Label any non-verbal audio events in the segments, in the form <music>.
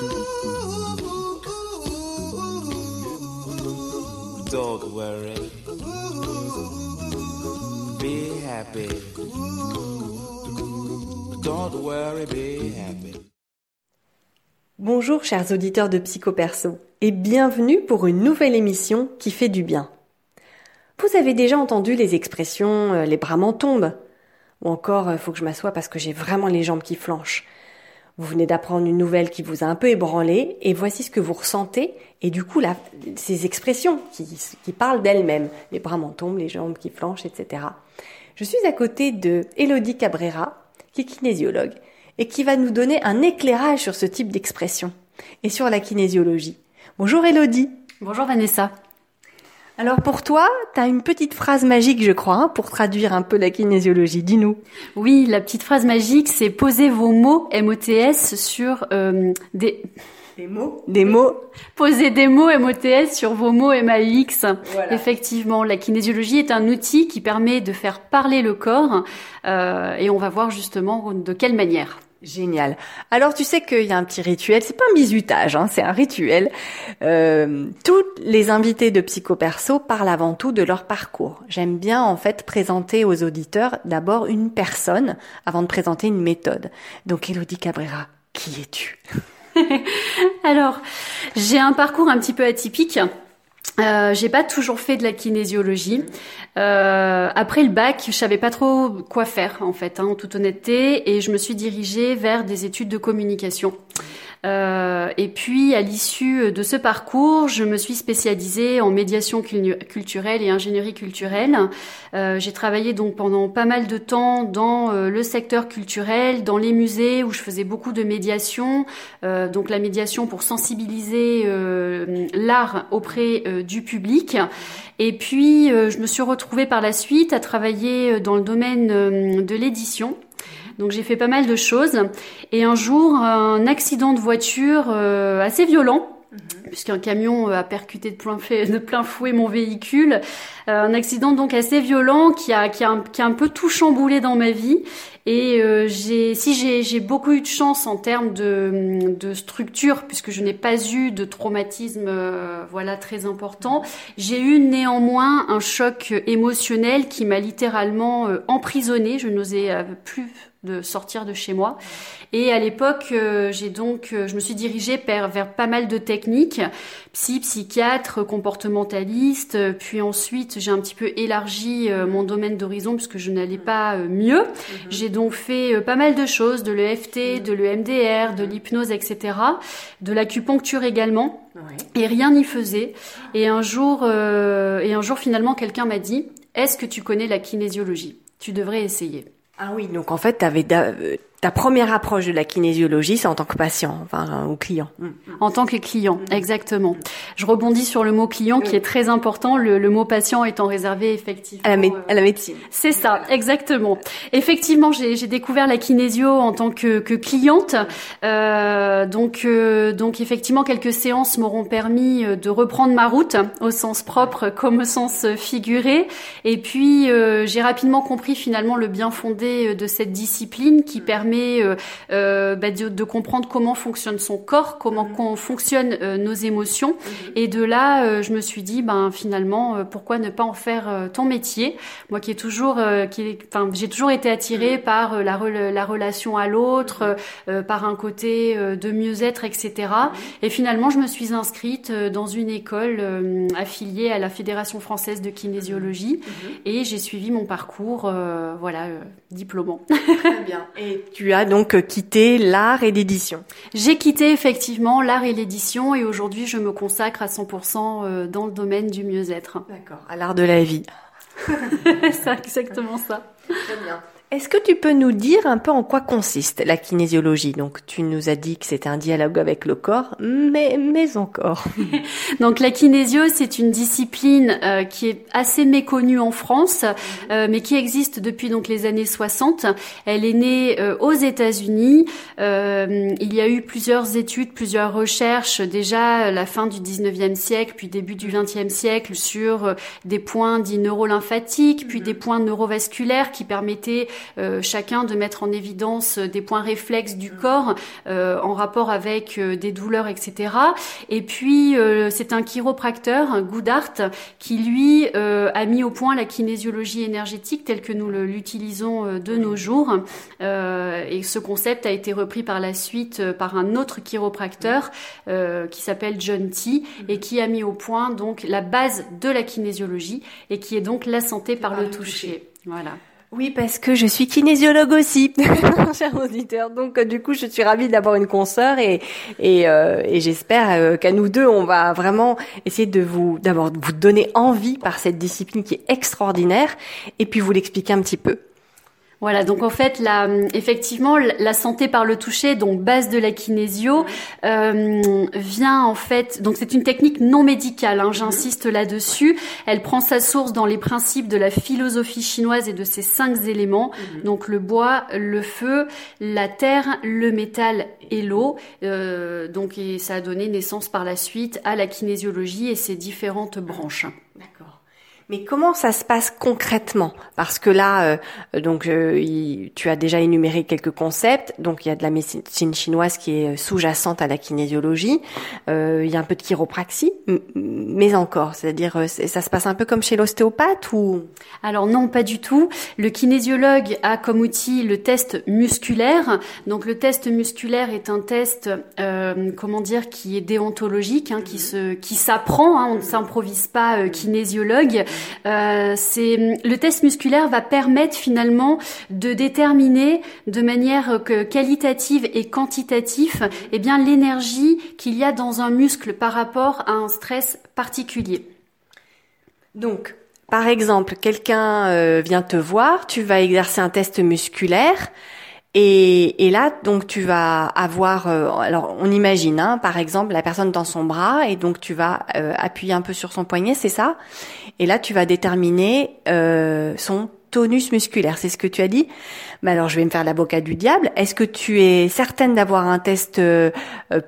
Don't worry. Don't worry, be happy. Bonjour chers auditeurs de Psychoperso et bienvenue pour une nouvelle émission qui fait du bien. Vous avez déjà entendu les expressions euh, les bras m'en tombent ou encore euh, faut que je m'assoie parce que j'ai vraiment les jambes qui flanchent. Vous venez d'apprendre une nouvelle qui vous a un peu ébranlé et voici ce que vous ressentez et du coup ces expressions qui, qui parlent d'elles-mêmes, les bras m'en tombent, les jambes qui flanchent, etc. Je suis à côté de Elodie Cabrera, qui est kinésiologue et qui va nous donner un éclairage sur ce type d'expression et sur la kinésiologie. Bonjour Elodie. Bonjour Vanessa. Alors pour toi, tu as une petite phrase magique, je crois, hein, pour traduire un peu la kinésiologie. Dis-nous. Oui, la petite phrase magique, c'est poser vos mots MOTS sur euh, des des mots, des mots. Poser des mots MOTS sur vos mots MAX. Voilà. Effectivement, la kinésiologie est un outil qui permet de faire parler le corps euh, et on va voir justement de quelle manière. Génial. Alors tu sais qu'il y a un petit rituel, c'est pas un bisutage, hein, c'est un rituel. Euh, tous les invités de Psychoperso parlent avant tout de leur parcours. J'aime bien en fait présenter aux auditeurs d'abord une personne avant de présenter une méthode. Donc Elodie Cabrera, qui es-tu? <laughs> Alors, j'ai un parcours un petit peu atypique. Euh, j'ai pas toujours fait de la kinésiologie. Euh, après le bac, je savais pas trop quoi faire en fait, hein, en toute honnêteté, et je me suis dirigée vers des études de communication. Euh, et puis, à l'issue de ce parcours, je me suis spécialisée en médiation culturelle et ingénierie culturelle. Euh, j'ai travaillé donc pendant pas mal de temps dans le secteur culturel, dans les musées où je faisais beaucoup de médiation. Donc la médiation pour sensibiliser l'art auprès du public. Et puis, je me suis retrouvée par la suite à travailler dans le domaine de l'édition. Donc j'ai fait pas mal de choses. Et un jour, un accident de voiture euh, assez violent, mhm. puisqu'un camion a percuté de plein, fouet mon véhicule. Euh, un accident donc assez violent qui a, qui, a un, qui a un peu tout chamboulé dans ma vie. Et euh, j'ai, si j'ai, beaucoup eu de chance en termes de, de structure, puisque je n'ai pas eu de traumatisme, euh, voilà très important, j'ai eu néanmoins un choc émotionnel qui m'a littéralement euh, emprisonnée. Je n'osais plus de sortir de chez moi. Et à l'époque, euh, j'ai donc, euh, je me suis dirigée vers, vers pas mal de techniques, psy, psychiatre, comportementaliste. Puis ensuite, j'ai un petit peu élargi euh, mon domaine d'horizon puisque je n'allais pas mieux. Mhm. J'ai donc fait pas mal de choses, de l'EFT, de l'EMDR, de l'hypnose, etc. De l'acupuncture également. Et rien n'y faisait. Et un jour, et un jour finalement, quelqu'un m'a dit, est-ce que tu connais la kinésiologie? Tu devrais essayer. Ah oui, donc en fait, tu avais ta première approche de la kinésiologie, c'est en tant que patient, enfin, ou client. Mm. En tant que client, mm. exactement. Je rebondis sur le mot client qui est très important, le, le mot patient étant réservé effectivement à la, à la médecine. C'est ça, exactement. Effectivement, j'ai découvert la kinésio en tant que, que cliente. Euh, donc, euh, donc effectivement, quelques séances m'auront permis euh, de reprendre ma route au sens propre comme au sens figuré. Et puis, euh, j'ai rapidement compris finalement le bien fondé de cette discipline qui permet euh, euh, bah, de, comprendre comment fonctionne son corps, comment mm fonctionnent euh, nos émotions. Mhm. Et de là, je me suis dit, ben finalement, pourquoi ne pas en faire ton métier? Moi, qui est toujours, qui, enfin, j'ai toujours été attirée mhm. par la, la relation à l'autre, mhm. par un côté de mieux-être, etc. Et finalement, je me suis inscrite dans une école affiliée à la Fédération française de kinésiologie et j'ai suivi mon parcours, voilà, diplômant. Très bien. Et tu as donc quitté l'art et l'édition. J'ai quitté effectivement l'art et l'édition et aujourd'hui je me consacre à 100% euh, dans le domaine du mieux-être. D'accord, à l'art de la vie. <laughs> C'est exactement ça. Très bien. Est-ce que tu peux nous dire un peu en quoi consiste la kinésiologie? Donc, tu nous as dit que c'était un dialogue avec le corps, mais, mais encore. <laughs> <laughs> Donc, la kinésio, c'est une discipline euh, qui est assez méconnue en France, euh, mais qui existe depuis donc les années 60. Elle est née euh, aux États-Unis. il y a eu plusieurs études, plusieurs recherches déjà à la fin du 19e siècle, puis début du 20e siècle sur des points dits neurolymphatiques, puis des points neurovasculaires qui permettaient euh, chacun de mettre en évidence des points réflexes du corps en rapport avec des douleurs, etc. Et puis c'est un chiropracteur, Goudart, qui lui a mis au point la kinésiologie énergétique telle que nous l'utilisons de nos jours. et ce concept a été repris par la suite par un autre chiropracteur qui s'appelle John T et qui a mis au point donc la base de la kinésiologie et qui est donc la santé par, le toucher. Voilà. Oui, parce que je suis kinésiologue aussi, <laughs> cher auditeur. Donc, euh, du coup, je suis ravie d'avoir une consoeur et et, euh, j'espère euh, qu'à nous deux, on va vraiment essayer de vous d'abord vous donner envie par cette discipline qui est extraordinaire et puis vous l'expliquer un petit peu. Voilà, donc en fait, la, effectivement, la santé par le toucher, donc base de la kinésio, euh, vient en fait, donc c'est une technique non médicale, hein, j'insiste là-dessus. Elle prend sa source dans les principes de la philosophie chinoise et de ses cinq éléments, mhm. donc le bois, le feu, la terre, le métal et l'eau. Euh, donc et ça a donné naissance par la suite à la kinésiologie et ses différentes branches. D'accord. Mais comment ça se passe concrètement? Parce que là, euh, donc euh, tu as déjà énuméré quelques concepts. Donc il y a de la médecine chinoise qui est sous-jacente à la kinésiologie. Euh, il y a un peu de chiropraxie, mais encore, c'est-à-dire ça se passe un peu comme chez l'ostéopathe ou? Alors non, pas du tout. Le kinésiologue a comme outil le test musculaire. Donc le test musculaire est un test, comment dire, qui est déontologique, hein, qui se, qui s'apprend. Hein, on ne s'improvise pas kinésiologue. Euh, c'est le test musculaire va permettre finalement de déterminer de manière qualitative et quantitative eh bien l'énergie qu'il y a dans un muscle par rapport à un stress particulier. Donc, par exemple, quelqu'un euh, vient te voir, tu vas exercer un test musculaire. Et, et, là, donc, tu vas avoir, euh, alors, on imagine, hein, par exemple, la personne dans son bras, et donc tu vas euh, appuyer un peu sur son poignet, c'est ça? Et là, tu vas déterminer euh, son tonus musculaire, c'est ce que tu as dit? Mais alors, je vais me faire l'avocat du diable. Est-ce que tu es certaine d'avoir un test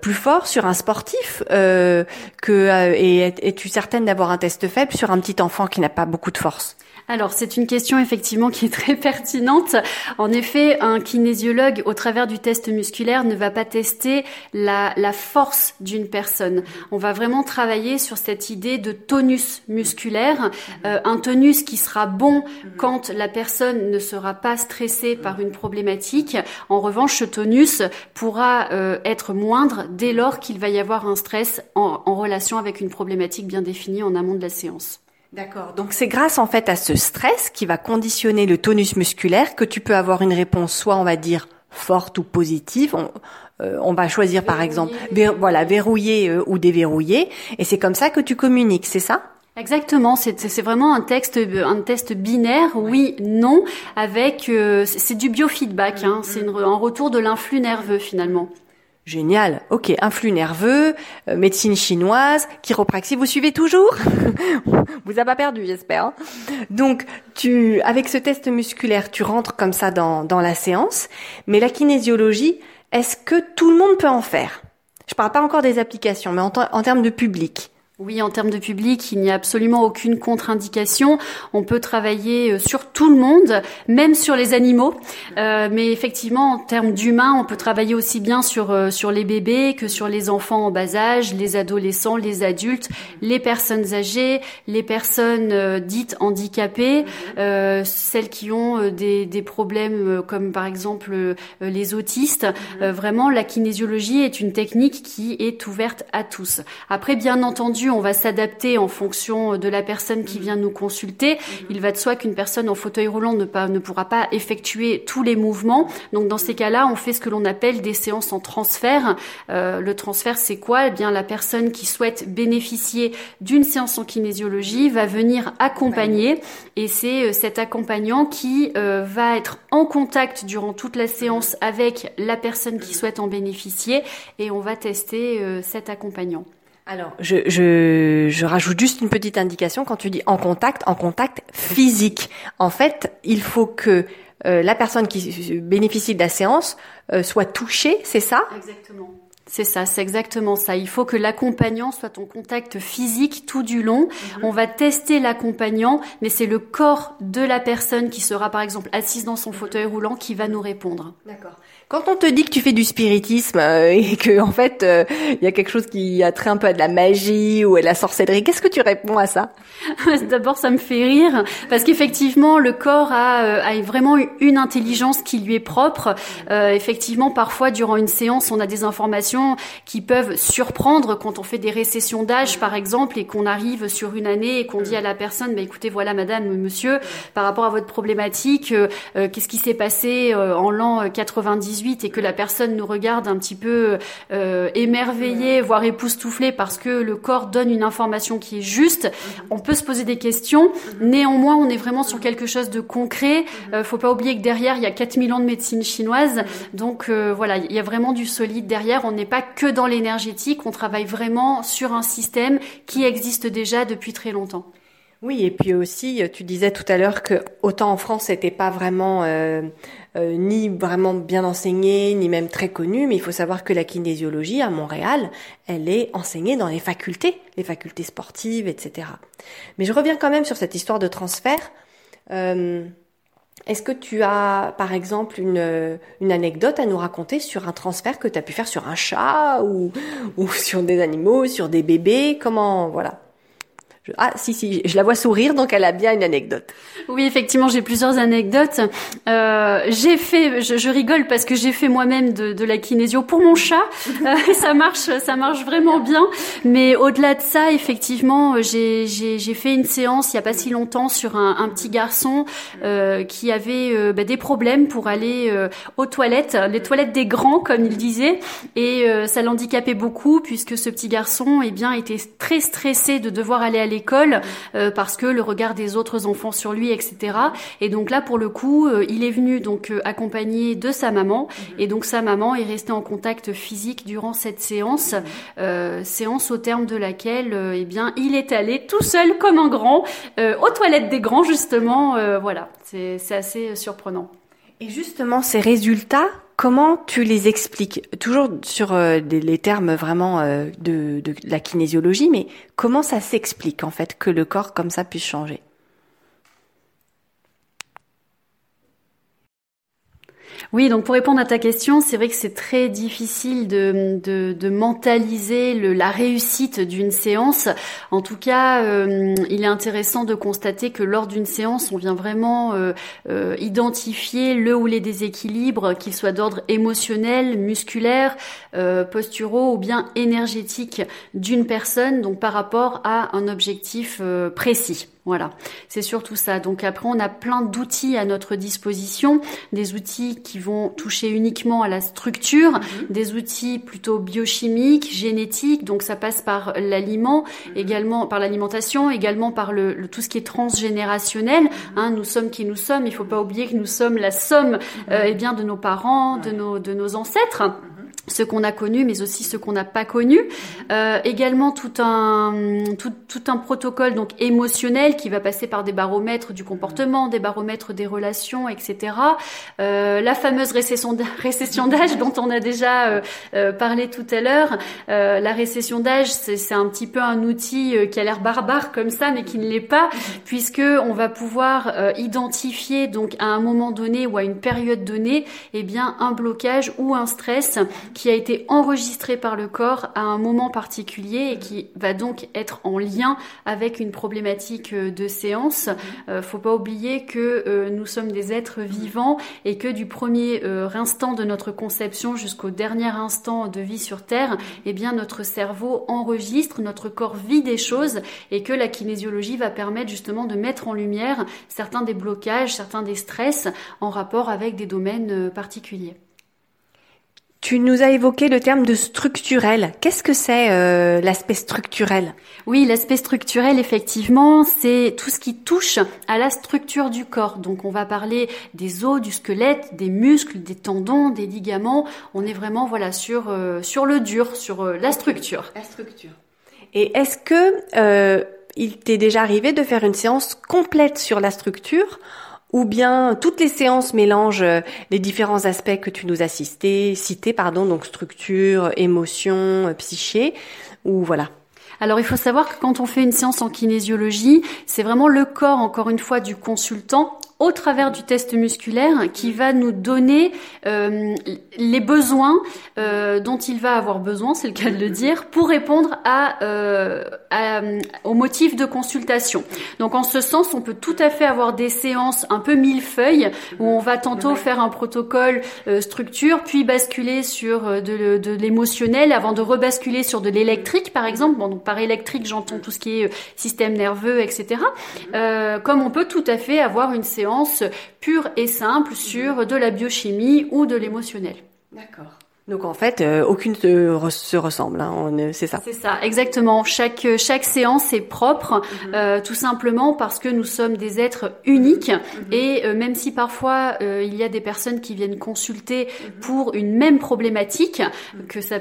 plus fort sur un sportif que et es-tu certaine d'avoir un test faible sur un petit enfant qui n'a pas beaucoup de force? Alors, c'est une question effectivement qui est très pertinente. En effet, un kinésiologue, au travers du test musculaire, ne va pas tester la, force d'une personne. On va vraiment travailler sur cette idée de tonus musculaire, euh, un tonus qui sera bon quand la personne ne sera pas stressée par une problématique. En revanche, ce tonus pourra euh, être moindre dès lors qu'il va y avoir un stress en relation avec une problématique bien définie en amont de la séance. D'accord. Donc c'est grâce en fait à ce stress qui va conditionner le tonus musculaire que tu peux avoir une réponse soit on va dire forte ou positive. On, euh, on va choisir par exemple voilà verrouiller euh, ou déverrouiller et c'est comme ça que tu communiques, c'est ça? Exactement, c'est vraiment un texte, un test binaire, oui, non, avec euh, c'est du biofeedback, hein, c'est un retour de l'influx nerveux finalement. Génial. Ok, influx nerveux, euh, médecine chinoise, chiropraxie, vous suivez toujours <laughs> Vous avez pas perdu, j'espère. Hein. Donc, tu, avec ce test musculaire, tu rentres comme ça dans, dans la séance. Mais la kinésiologie, est-ce que tout le monde peut en faire? Je parle pas encore des applications, mais en, en termes de public. Oui, en termes de public, il n'y a absolument aucune contre-indication. On peut travailler euh, sur tout le monde, même sur les animaux. Euh, mais effectivement, en termes d'humains, on peut travailler aussi bien sur euh, sur les bébés que sur les enfants en bas âge, les adolescents, les adultes, les personnes âgées, les personnes dites handicapées, celles qui ont des, des problèmes comme par exemple les autistes. vraiment, la kinésiologie est une technique qui est ouverte à tous. Après, bien entendu, on va s'adapter en fonction de la personne qui vient nous consulter. Il va de soi qu'une personne en fauteuil roulant ne, pas, ne pourra pas effectuer tous les mouvements. Donc dans ces cas-là, on fait ce que l'on appelle des séances en transfert. Euh, le transfert, c'est quoi? Eh bien, la personne qui souhaite bénéficier d'une séance en kinésiologie va venir accompagner, et c'est euh, cet accompagnant qui euh, va être en contact durant toute la séance avec la personne qui souhaite en bénéficier, et on va tester cet accompagnant. Alors, je, je, je, rajoute juste une petite indication quand tu dis en contact, en contact physique. En fait, il faut que euh, la personne qui bénéficie de la séance euh, soit touchée, c'est ça? Exactement. C'est ça, c'est exactement ça. Il faut que l'accompagnant soit en contact physique tout du long. On va tester l'accompagnant, mais c'est le corps de la personne qui sera par exemple assise dans son fauteuil roulant qui va nous répondre. D'accord. Quand on te dit que tu fais du spiritisme euh, et que en fait euh, il y a quelque chose qui a trait un peu à de la magie ou à la sorcellerie, qu'est-ce que tu réponds à ça? <laughs> D'abord, ça me fait rire parce qu'effectivement, le corps a, euh, a, vraiment une intelligence qui lui est propre. effectivement, parfois durant une séance, on a des informations qui peuvent surprendre quand on fait des récessions d'âge, par exemple, et qu'on arrive sur une année et qu'on dit à la personne, bah, écoutez, voilà, madame, monsieur, par rapport à votre problématique, qu'est-ce qui s'est passé en l'an 98 et que la personne nous regarde un petit peu euh, émerveillée, voire époustouflée parce que le corps donne une information qui est juste, on peut se poser des questions. Néanmoins, on est vraiment sur quelque chose de concret. Euh, faut pas oublier que derrière, il y a 4000 ans de médecine chinoise. Donc euh, voilà, il y a vraiment du solide derrière. On n'est pas que dans l'énergétique, on travaille vraiment sur un système qui existe déjà depuis très longtemps. Oui, et puis aussi, tu disais tout à l'heure que autant en France, c'était pas vraiment euh, euh, ni vraiment bien enseigné, ni même très connu, mais il faut savoir que la kinésiologie à Montréal, elle est enseignée dans les facultés, les facultés sportives, etc. Mais je reviens quand même sur cette histoire de transfert. Euh, est-ce que tu as, par exemple, une, une anecdote à nous raconter sur un transfert que tu as pu faire sur un chat ou, ou sur des animaux, sur des bébés? Comment, voilà ah, si, si, je la vois sourire, donc elle a bien une anecdote. Oui, effectivement, j'ai plusieurs anecdotes. Euh, j'ai fait, je, je, rigole parce que j'ai fait moi-même de, de, la kinésio pour mon chat. <laughs> Euh, ça marche, ça marche vraiment bien. Mais au-delà de ça, effectivement, j'ai fait une séance il y a pas si longtemps sur un, un petit garçon euh, qui avait euh, bah, des problèmes pour aller euh, aux toilettes, les toilettes des grands, comme il disait, et euh, ça l'handicapait beaucoup puisque ce petit garçon, eh bien, était très stressé de devoir aller à l'école euh, parce que le regard des autres enfants sur lui, etc. Et donc là, pour le coup, euh, il est venu donc euh, accompagné de sa maman, et donc sa maman est restée en contact physique durant cette séance, séance au terme de laquelle, eh bien, il est allé tout seul comme un grand aux toilettes des grands justement. voilà, c'est assez surprenant. Et justement, ces résultats, comment tu les expliques? Toujours sur euh, les termes vraiment euh, de, de, la kinésiologie, mais comment ça s'explique en fait que le corps comme ça puisse changer? Oui, donc pour répondre à ta question, c'est vrai que c'est très difficile de, de, mentaliser la réussite d'une séance. En tout cas, euh, il est intéressant de constater que lors d'une séance, on vient vraiment euh, euh, identifier le ou les déséquilibres, qu'ils soient d'ordre émotionnel, musculaire, posturaux ou bien énergétique d'une personne, donc par rapport à un objectif précis. Voilà, c'est surtout ça. Donc après, on a plein d'outils à notre disposition, des outils qui vont toucher uniquement à la structure, mhm. des outils plutôt biochimiques, génétiques. Donc ça passe par l'aliment, mhm. également par l'alimentation, également par le, tout ce qui est transgénérationnel. Mhm. Hein, nous sommes qui nous sommes. Il faut pas oublier que nous sommes la somme, euh, eh bien, de nos parents, de nos de nos ancêtres ce qu'on a connu, mais aussi ce qu'on n'a pas connu. Euh, également tout un tout, tout, un protocole donc émotionnel qui va passer par des baromètres du comportement, des baromètres des relations, etc. Euh, la fameuse récession <laughs> récession d'âge dont on a déjà euh, euh parlé tout à l'heure. Euh, la récession d'âge, c'est un petit peu un outil euh, qui a l'air barbare comme ça, mais qui ne l'est pas, puisque on va pouvoir identifier donc à un moment donné ou à une période donnée, eh bien un blocage ou un stress qui a été enregistré par le corps à un moment particulier et qui va donc être en lien avec une problématique euh, de séance. Euh, faut pas oublier que euh, nous sommes des êtres vivants et que du premier euh, instant de notre conception jusqu'au dernier instant de vie sur Terre, eh bien notre cerveau enregistre, notre corps vit des choses et que la kinésiologie va permettre justement de mettre en lumière certains des blocages, certains des stress en rapport avec des domaines particuliers. Tu nous as évoqué le terme de structurel. Qu'est-ce que c'est euh, l'aspect structurel? Oui, l'aspect structurel, effectivement, c'est tout ce qui touche à la structure du corps. Donc, on va parler des os, du squelette, des muscles, des tendons, des ligaments. On est vraiment voilà sur euh, sur le dur, sur euh, la structure. La structure. Et est-ce que il t'est déjà arrivé de faire une séance complète sur la structure ou bien toutes les séances mélangent euh, les différents aspects que tu nous as cités, cités pardon, donc structure, émotion, euh, psyché, ou voilà. Alors il faut savoir que quand on fait une séance en kinésiologie, c'est vraiment le corps, encore une fois, du consultant au travers du test musculaire qui va nous donner euh, les besoins euh, dont il va avoir besoin, c'est le cas de le dire, pour répondre à, euh, à, au motif de consultation. Donc en ce sens, on peut tout à fait avoir des séances un peu millefeuilles où on va tantôt faire un protocole euh, structure, puis basculer sur de, de l'émotionnel avant de rebasculer sur de l'électrique, par exemple. Bon, donc par électrique, j'entends tout ce qui est système nerveux, etc. comme on peut tout à fait avoir une séance pure et simple sur de la biochimie ou de l'émotionnel. D'accord. Donc en fait, euh, aucune se, se ressemble, hein, c'est ça. C'est ça, exactement. Chaque chaque séance est propre, mhm. euh, tout simplement parce que nous sommes des êtres uniques mhm. et euh, même si parfois euh, il y a des personnes qui viennent consulter mhm. pour une même problématique, que ça,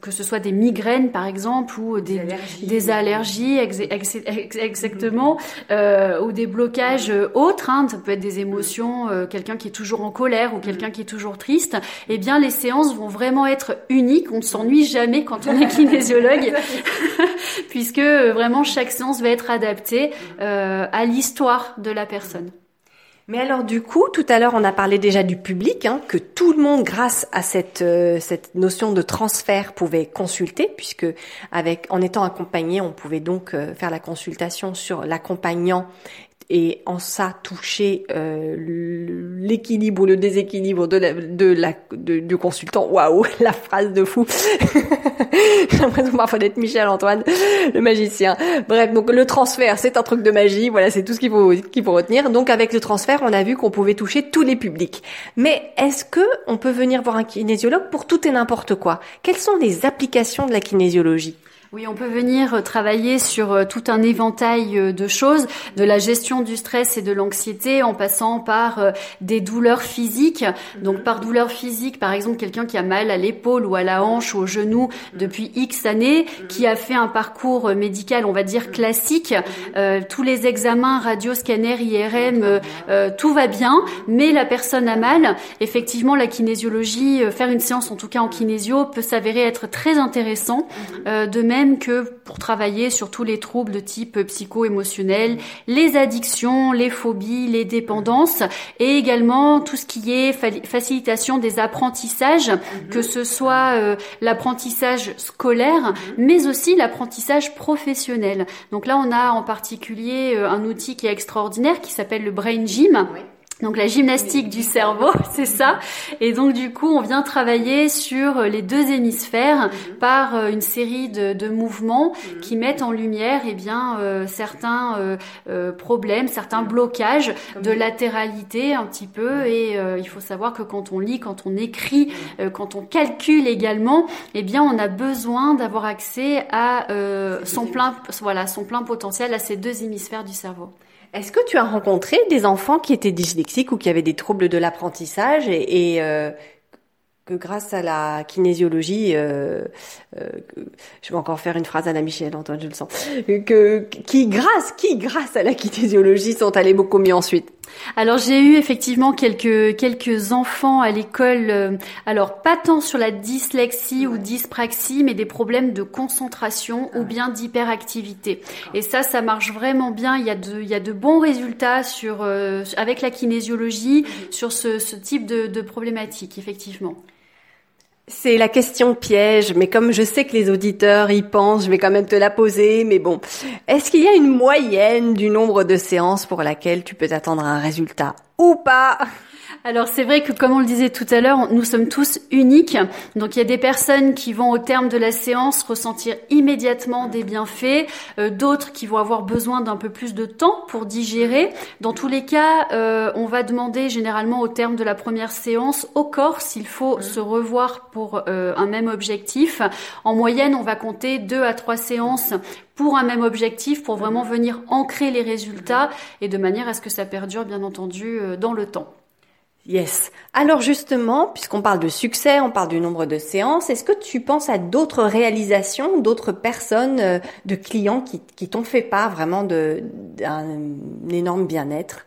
que ce soit des migraines par exemple ou des, des allergies, exactement, ou des blocages autres, hein, ça peut être des émotions, quelqu'un qui est toujours en colère ou quelqu'un qui est toujours triste. Eh bien, les séances vont vraiment être unique. On ne s'ennuie jamais quand on est <laughs> kinésiologue, <laughs> puisque euh, vraiment chaque séance va être adaptée euh, à l'histoire de la personne. Mais alors du coup, tout à l'heure, on a parlé déjà du public, hein, que tout le monde, grâce à cette euh, cette notion de transfert, pouvait consulter, puisque avec en étant accompagné, on pouvait donc faire la consultation sur l'accompagnant et en ça toucher euh, l'équilibre ou le déséquilibre de la, de la du consultant. Waouh, <laughs> la phrase de fou. <laughs> J'ai l'impression parfois d'être Michel Antoine, le magicien. Bref, donc le transfert, c'est un truc de magie. Voilà, c'est tout ce qu'il faut qu'il faut retenir. Donc avec le transfert, on a vu qu'on pouvait toucher tous les publics. Mais est-ce que on peut venir voir un kinésiologue pour tout et n'importe quoi? Quelles sont les applications de la kinésiologie? Oui, on peut venir travailler sur euh, tout un éventail euh, de choses, de la gestion du stress et de l'anxiété, en passant par euh, des douleurs physiques. Donc par douleur physique, par exemple, quelqu'un qui a mal à l'épaule ou à la hanche ou au genou depuis X années, qui a fait un parcours médical, on va dire classique, tous les examens, radio, scanner, IRM, tout va bien, mais la personne a mal. Effectivement, la kinésiologie, faire une séance, en tout cas en kinésio, peut s'avérer être très intéressant. de même que pour travailler sur tous les troubles de type psycho-émotionnel, les addictions, les phobies, les dépendances et également tout ce qui est facilitation des apprentissages, mhm. que ce soit euh, l'apprentissage scolaire, mhm. mais aussi l'apprentissage professionnel. Donc là, on a en particulier euh, un outil qui est extraordinaire qui s'appelle le Brain Gym. Donc la gymnastique du cerveau, <laughs> c'est ça. Et donc du coup, on vient travailler sur les deux hémisphères mhm. par euh, une série de, de mouvements mhm. qui mettent en lumière eh bien euh, certains euh, problèmes, certains blocages de latéralité un petit peu. Et il faut savoir que quand on lit, quand on écrit, mhm. quand on calcule également, eh bien on a besoin d'avoir accès à son plein, voilà, son plein potentiel à ces deux hémisphères du cerveau. Est-ce que tu as rencontré des enfants qui étaient dyslexiques ou qui avaient des troubles de l'apprentissage et, euh, que grâce à la kinésiologie, euh, euh, je vais encore faire une phrase à la Michel, Antoine, je le sens, que qui grâce, qui grâce à la kinésiologie sont allés beaucoup mieux ensuite. Alors j'ai eu effectivement quelques quelques enfants à l'école, euh, alors pas tant sur la dyslexie ou dyspraxie, mais des problèmes de concentration ou bien d'hyperactivité. Et ça, ça marche vraiment bien. Il y a de il y a de bons résultats sur euh, avec la kinésiologie mhm. sur ce, ce type de, de problématique, effectivement. C'est la question piège, mais comme je sais que les auditeurs y pensent, je vais quand même te la poser. Mais bon, est-ce qu'il y a une moyenne du nombre de séances pour laquelle tu peux attendre un résultat ou pas? Alors c'est vrai que comme on le disait tout à l'heure, nous sommes tous uniques. Donc il y a des personnes qui vont au terme de la séance ressentir immédiatement des bienfaits, euh, d'autres qui vont avoir besoin d'un peu plus de temps pour digérer. Dans tous les cas, euh, on va demander généralement au terme de la première séance au corps s'il faut se revoir pour euh, un même objectif. En moyenne, on va compter deux à trois séances pour un même objectif, pour vraiment venir ancrer les résultats et de manière à ce que ça perdure bien entendu dans le temps. Yes. Alors justement, puisqu'on parle de succès, on parle du nombre de séances, est-ce que tu penses à d'autres réalisations, d'autres personnes, euh, de clients qui, qui t'ont fait part vraiment d'un énorme bien-être?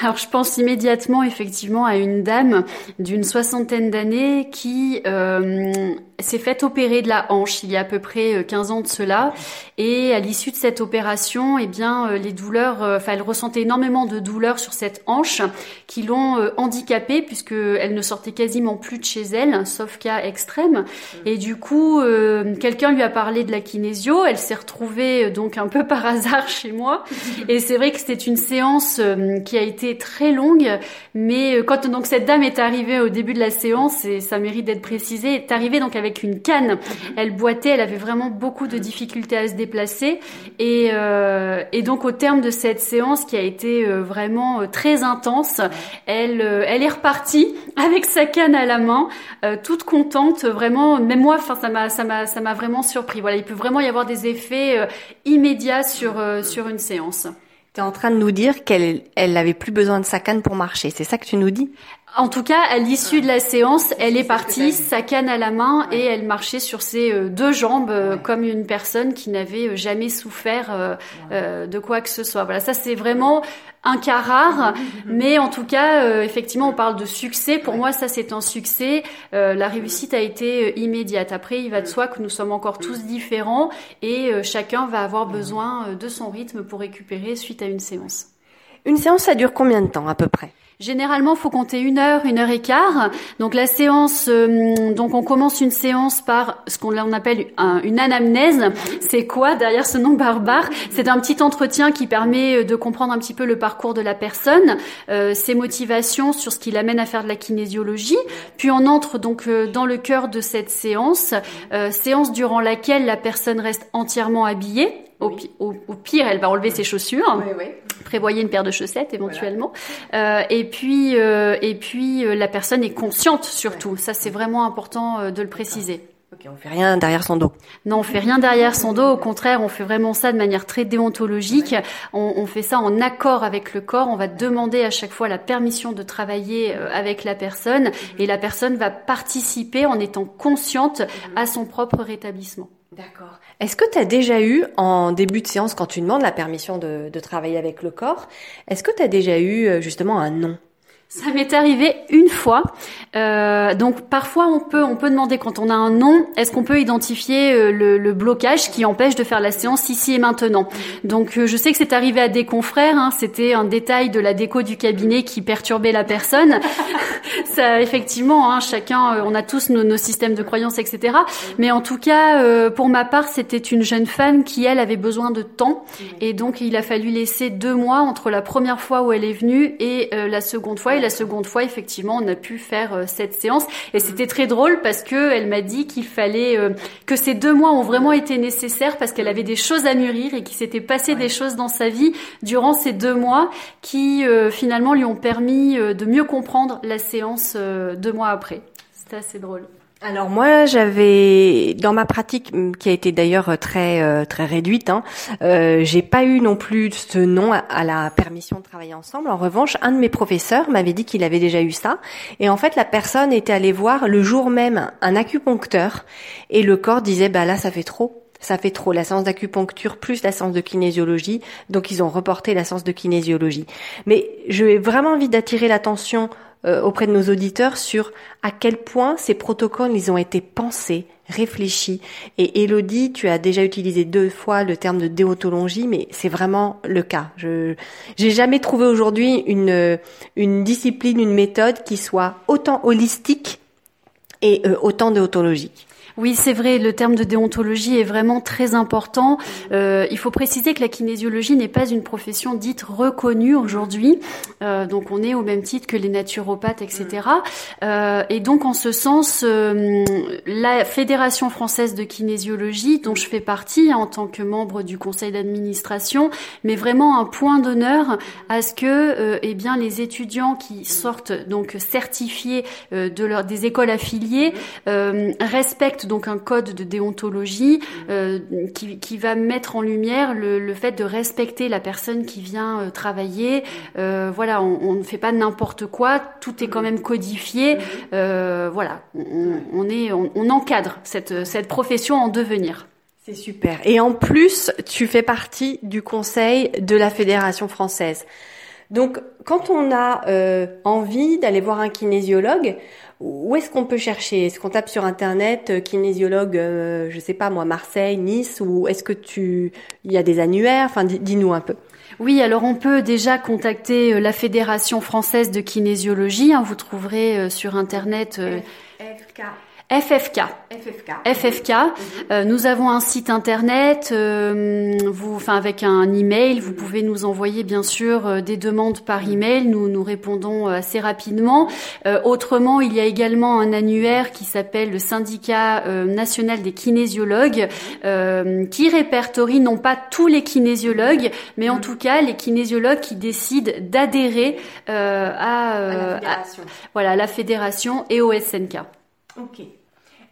Alors je pense immédiatement effectivement à une dame d'une soixantaine d'années qui euh, s'est faite opérer de la hanche il y a à peu près 15 euh, ans de cela. Et à l'issue de cette opération eh bien euh, les douleurs enfin elle ressentait énormément de douleurs sur cette hanche qui l'ont handicapée puisque elle ne sortait quasiment plus de chez elle sauf cas extrême. Et du coup quelqu'un lui a parlé de la kinésio. Elle s'est retrouvée donc un peu <laughs> par hasard chez moi. Et c'est vrai que c'était une séance qui a été très longue, mais euh, quand donc cette dame est arrivée au début de la séance, et ça mérite d'être précisé, est arrivée donc avec une canne. Elle boitait, elle avait vraiment beaucoup de difficultés à se déplacer, et, euh, et donc au terme de cette séance qui a été euh, vraiment très intense, elle, elle est repartie <laughs> avec sa canne à la main, toute contente, vraiment. Même moi, enfin ça m'a ça m'a ça m'a vraiment surpris. Voilà, il peut vraiment y avoir des effets immédiats sur sur une séance. Tu es en train de nous dire qu'elle elle avait plus besoin de sa canne pour marcher, c'est ça que tu nous dis? En tout cas, à l'issue de la séance, elle est partie, sa canne à la main, et elle marchait sur ses euh, deux jambes euh, comme une personne qui n'avait euh, jamais souffert de quoi que ce soit. Voilà, ça c'est vraiment un cas rare, <laughs> mais en tout cas, effectivement, on parle de succès. Pour moi, ça c'est un succès. la réussite a été immédiate. Après, il va de soi que nous sommes encore tous différents et chacun va avoir besoin de son rythme pour récupérer suite à une séance. Une séance, ça dure combien de temps à peu près? Généralement, faut compter une heure, une heure et quart. Donc la séance, euh, donc on commence une séance par ce qu'on appelle une anamnèse. C'est quoi derrière ce nom barbare? C'est un petit entretien qui permet euh, de comprendre un petit peu le parcours de la personne, euh, ses motivations sur ce qui l'amène à faire de la kinésiologie. Puis on entre donc dans le cœur de cette séance, séance durant laquelle la personne reste entièrement habillée au, pire, elle va enlever ses chaussures. Prévoyez une paire de chaussettes éventuellement. Euh, et puis, euh, et puis euh, la personne est consciente surtout. Ça, c'est vraiment important de le préciser. Ok, on fait rien derrière son dos. Non, on fait rien derrière son dos. Au contraire, on fait vraiment ça de manière très déontologique. On, on, fait ça en accord avec le corps. On va demander à chaque fois la permission de travailler avec la personne, et la personne va participer en étant consciente à son propre rétablissement. D'accord. Est-ce que tu as déjà eu, en début de séance, quand tu demandes la permission de, travailler avec le corps, est-ce que tu as déjà eu euh, justement un non? Ça m'est arrivé une fois. Euh, donc parfois on peut on peut demander quand on a un nom, est-ce qu'on peut identifier euh, le, le, blocage qui empêche de faire la séance ici et maintenant? Donc euh, je sais que c'est arrivé à des confrères. Hein, C'était un détail de la déco du cabinet qui perturbait la personne. <laughs> Ça effectivement, hein, chacun, euh, on a tous nos, nos, systèmes de croyances, etc. Mais en tout cas, pour ma part, c'était une jeune femme qui elle avait besoin de temps et donc il a fallu laisser deux mois entre la première fois où elle est venue et la seconde fois la seconde fois, effectivement, on a pu faire euh, cette séance. Et c'était très drôle parce que elle m'a dit qu'il fallait euh, que ces deux mois ont vraiment été nécessaires parce qu'elle avait des choses à mûrir et qu'il s'était passé des choses dans sa vie durant ces deux mois qui euh, finalement lui ont permis de mieux comprendre la séance deux mois après. C'était assez drôle. Alors moi j'avais dans ma pratique qui a été d'ailleurs très euh, très réduite, hein, euh, j'ai pas eu non plus ce nom à, la permission de travailler ensemble. En revanche, un de mes professeurs m'avait dit qu'il avait déjà eu ça, et en fait la personne était allée voir le jour même un acupuncteur, et le corps disait bah là ça fait trop, ça fait trop. La séance d'acupuncture plus la séance de kinésiologie. Donc ils ont reporté la séance de kinésiologie. Mais j'ai vraiment envie d'attirer l'attention euh, auprès de nos auditeurs sur à quel point ces protocoles ils ont été pensés, réfléchis. Et Elodie, tu as déjà utilisé deux fois le terme de déontologie, mais c'est vraiment le cas. Je j'ai jamais trouvé aujourd'hui une une discipline, une méthode qui soit autant holistique et euh, autant déontologique. Oui, c'est vrai, le terme de déontologie est vraiment très important. Euh, il faut préciser que la kinésiologie n'est pas une profession dite reconnue aujourd'hui. Euh, donc on est au même titre que les naturopathes, etc. Euh, et donc en ce sens, la Fédération française de kinésiologie, dont je fais partie en tant que membre du conseil d'administration, met vraiment un point d'honneur à ce que eh bien, les étudiants qui sortent donc certifiés de leur, des écoles affiliées respectent donc un code de déontologie euh, qui, qui, va mettre en lumière le, le, fait de respecter la personne qui vient euh, travailler. Euh, voilà, on, ne fait pas n'importe quoi, tout est quand même codifié. Euh, voilà, on, on est, on, on, encadre cette, cette profession en devenir. C'est super. Et en plus, tu fais partie du conseil de la Fédération française. Donc, quand on a euh, envie d'aller voir un kinésiologue, où est-ce qu'on peut chercher? Est-ce qu'on tape sur internet euh, kinésiologue, euh, je sais pas moi, Marseille, Nice, ou est-ce que tu, il y a des annuaires? Enfin, di- dis-nous un peu. Oui, alors on peut déjà contacter euh, la Fédération française de kinésiologie. hein, vous trouverez euh, sur internet euh, FK. FFK. FFK. FFK. Euh, nous avons un site internet, euh, vous, enfin avec un email. Vous pouvez nous envoyer bien sûr euh, des demandes par email. Nous nous répondons assez rapidement. Autrement, il y a également un annuaire qui s'appelle le Syndicat national des kinésiologues, qui répertorie non pas tous les kinésiologues, mais en tout cas les kinésiologues qui décident d'adhérer à, euh, à- voilà la fédération et au SNK. Ok.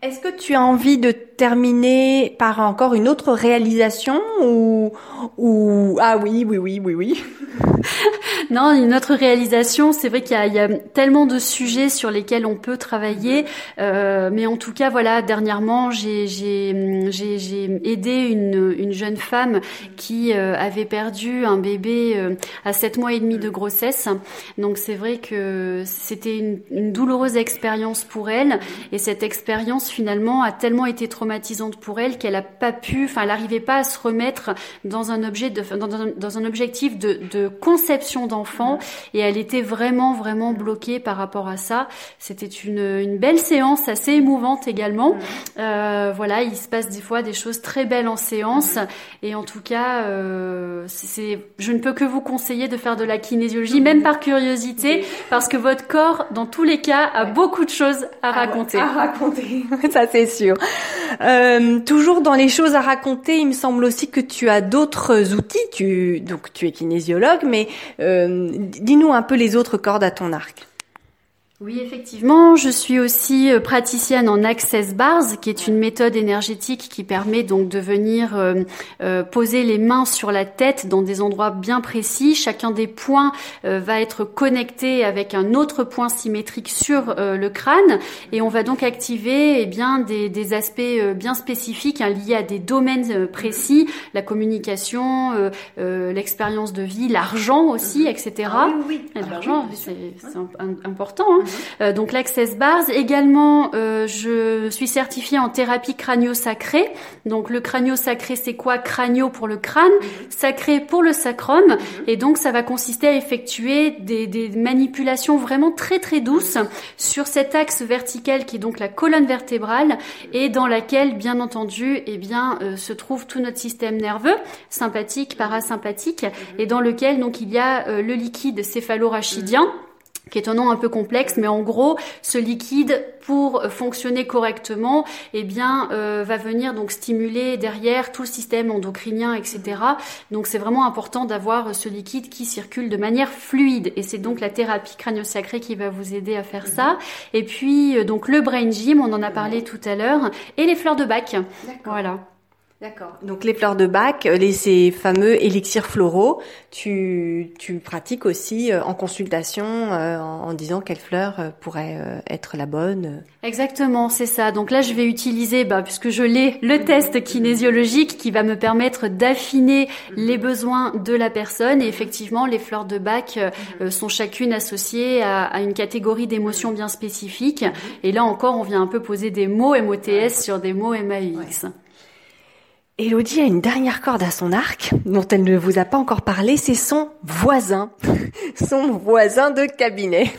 Est-ce que tu as envie de terminer par encore une autre réalisation ou ou ah oui oui oui oui oui. <laughs> Non, une autre réalisation, c'est vrai qu'il y, y a tellement de sujets sur lesquels on peut travailler, euh, mais en tout cas, voilà, dernièrement, j'ai j'ai j'ai aidé une une jeune femme qui euh, avait perdu un bébé euh, à sept mois et demi de grossesse. Donc c'est vrai que c'était une, une douloureuse expérience pour elle, et cette expérience finalement a tellement été traumatisante pour elle qu'elle a pas pu, enfin, elle n'arrivait pas à se remettre dans un objet de dans un, dans un objectif de, de conception d'enfant. Et elle était vraiment vraiment bloquée par rapport à ça. C'était une, une belle séance assez émouvante également. Euh, voilà, il se passe des fois des choses très belles en séance. Et en tout cas, euh, c'est je ne peux que vous conseiller de faire de la kinésiologie, même par curiosité, parce que votre corps, dans tous les cas, a beaucoup de choses à raconter. À raconter, <laughs> ça c'est sûr. Euh, toujours dans les choses à raconter, il me semble aussi que tu as d'autres outils. Tu donc tu es kinésiologue, mais euh, dis-nous un peu les autres cordes à ton arc. Oui, effectivement, je suis aussi euh, praticienne en Access Bars, qui est une méthode énergétique qui permet donc de venir euh, euh, poser les mains sur la tête dans des endroits bien précis. Chacun des points euh, va être connecté avec un autre point symétrique sur euh, le crâne, et on va donc activer eh bien des, des aspects euh, bien spécifiques hein, liés à des domaines précis, la communication, euh, euh, l'expérience de vie, l'argent aussi, etc. oui, Et L'argent, c'est c'est un- un- important. hein. Euh, donc l'Access Bars. Également, euh, je suis certifiée en thérapie crânio-sacrée. Donc le crânio-sacré, c'est quoi? Crânio pour le crâne, sacré pour le sacrum. Et donc ça va consister à effectuer des, des manipulations vraiment très très douces sur cet axe vertical qui est donc la colonne vertébrale et dans laquelle, bien entendu, eh bien, euh, se trouve tout notre système nerveux, sympathique, parasympathique, et dans lequel donc il y a euh, le liquide céphalorachidien qui est un nom un peu complexe, mais en gros, ce liquide, pour fonctionner correctement, eh bien, euh, va venir donc stimuler derrière tout le système endocrinien, etc. Donc, c'est vraiment important d'avoir ce liquide qui circule de manière fluide, et c'est donc la thérapie crânio-sacrée qui va vous aider à faire ça. Et puis, euh, donc, le brain gym, on en a parlé tout à l'heure, et les fleurs de bac. Voilà. D'accord. Donc les fleurs de bac, euh, les, ces fameux élixirs floraux, tu, tu pratiques aussi euh, en consultation euh, en, en disant quelle fleur euh, pourrait euh, être la bonne. Exactement, c'est ça. Donc là, je vais utiliser, bah, puisque je l'ai, le test kinésiologique qui va me permettre d'affiner les besoins de la personne. Et effectivement, les fleurs de bac euh, sont chacune associées à, à une catégorie d'émotions bien spécifiques. Et là encore, on vient un peu poser des mots MOTS sur des mots MAUX. Elodie a une dernière corde à son arc dont elle ne vous a pas encore parlé, c'est son voisin, <laughs> son voisin de cabinet,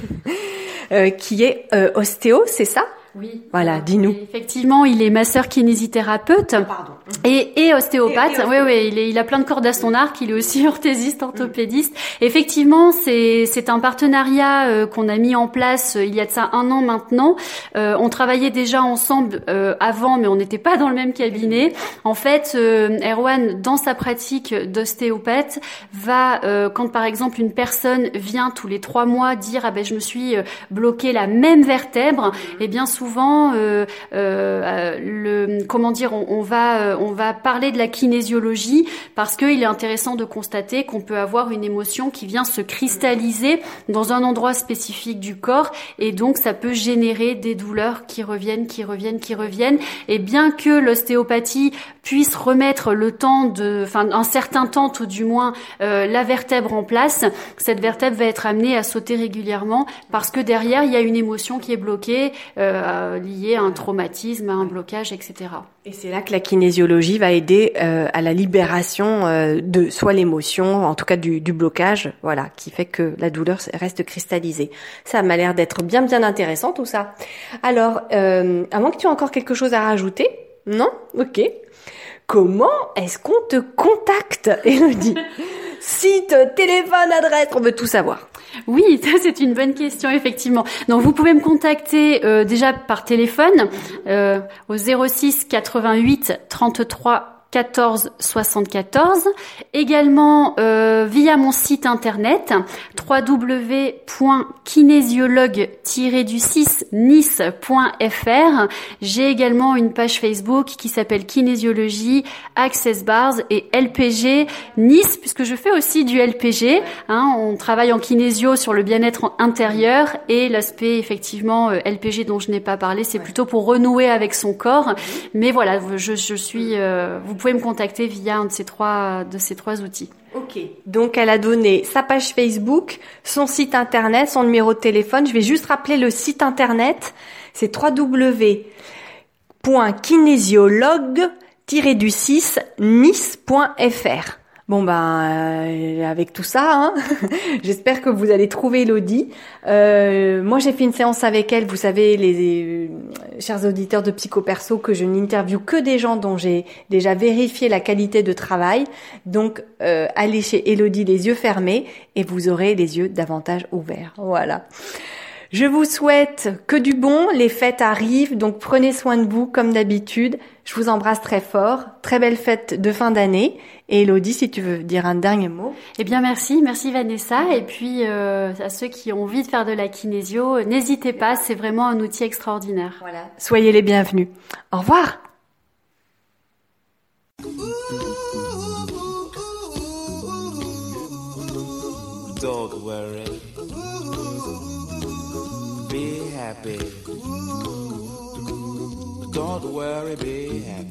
euh, qui est euh, ostéo, c'est ça? Oui. Voilà, dis-nous. Et Effectivement, il est masseur kinésithérapeute. Pardon. Et, et ostéopathe, Et- et oui, oui, il, est, il a plein de cordes à son arc, il est aussi <laughs> orthésiste, orthopédiste. Effectivement, c'est un partenariat euh, qu'on a mis en place euh, il y a de ça un an maintenant. Euh, on travaillait déjà ensemble euh, avant, mais on n'était pas dans le même cabinet. En fait, euh, Erwan, dans sa pratique d'ostéopathe, va, euh, quand par exemple une personne vient tous les trois mois dire ah ben je me suis bloqué la même vertèbre, eh bien souvent souvent euh, euh, le comment dire, on, on va euh, on va parler de la kinésiologie parce qu'il est intéressant de constater qu'on peut avoir une émotion qui vient se cristalliser dans un endroit spécifique du corps et donc ça peut générer des douleurs qui reviennent, qui reviennent, qui reviennent. Et bien que l'ostéopathie puisse remettre le temps de, enfin un certain temps tout du moins euh, la vertèbre en place, cette vertèbre va être amenée à sauter régulièrement parce que derrière il y a une émotion qui est bloquée euh, liée à un traumatisme, à un blocage, etc. Et c'est là que la kinésiologie va aider euh, à la libération euh, de soit l'émotion, en tout cas du, du, blocage, voilà, qui fait que la douleur reste cristallisée. Ça m'a l'air d'être bien bien intéressant tout ça. Alors, euh, avant que tu aies encore quelque chose à rajouter, non? Ok. Comment est-ce qu'on te contacte, Elodie <laughs> Site, téléphone, adresse, on veut tout savoir. Oui, <laughs> ça c'est une bonne question effectivement. Donc vous pouvez me contacter euh, déjà par téléphone euh, au 06 88 33 14 74. Également euh, via mon site internet www.kinésiologue-du6nice.fr. J'ai également une page Facebook qui s'appelle Kinésiologie, Access Bars et LPG Nice, puisque je fais aussi du LPG. Hein, on travaille en kinésio sur le bien-être intérieur et l'aspect effectivement euh, LPG dont je n'ai pas parlé, c'est plutôt pour renouer avec son corps. Mais voilà, je, je suis, euh, vous pouvez me contacter via un de ces trois, de ces trois outils. Ok. Donc elle a donné sa page Facebook, son site internet, son numéro de téléphone. Je vais juste rappeler le site internet. C'est www.kinésiologue-du6 nice.fr. Bon ben euh, avec tout ça, hein, <laughs> j'espère que vous allez trouver Elodie. Euh, moi j'ai fait une séance avec elle, vous savez les euh, chers auditeurs de Psychoperso que je n'interviewe que des gens dont j'ai déjà vérifié la qualité de travail. Donc allez chez Elodie les yeux fermés et vous aurez les yeux davantage ouverts. Voilà. Je vous souhaite que du bon, les fêtes arrivent, donc prenez soin de vous comme d'habitude. Je vous embrasse très fort, très belle fête de fin d'année. Et Elodie, si tu veux dire un dernier mot. Eh bien merci, merci Vanessa. Et puis euh, à ceux qui ont envie de faire de la kinésio, n'hésitez pas, c'est vraiment un outil extraordinaire. Voilà. Soyez les bienvenus. Au revoir. Don't worry. Don't worry, be happy.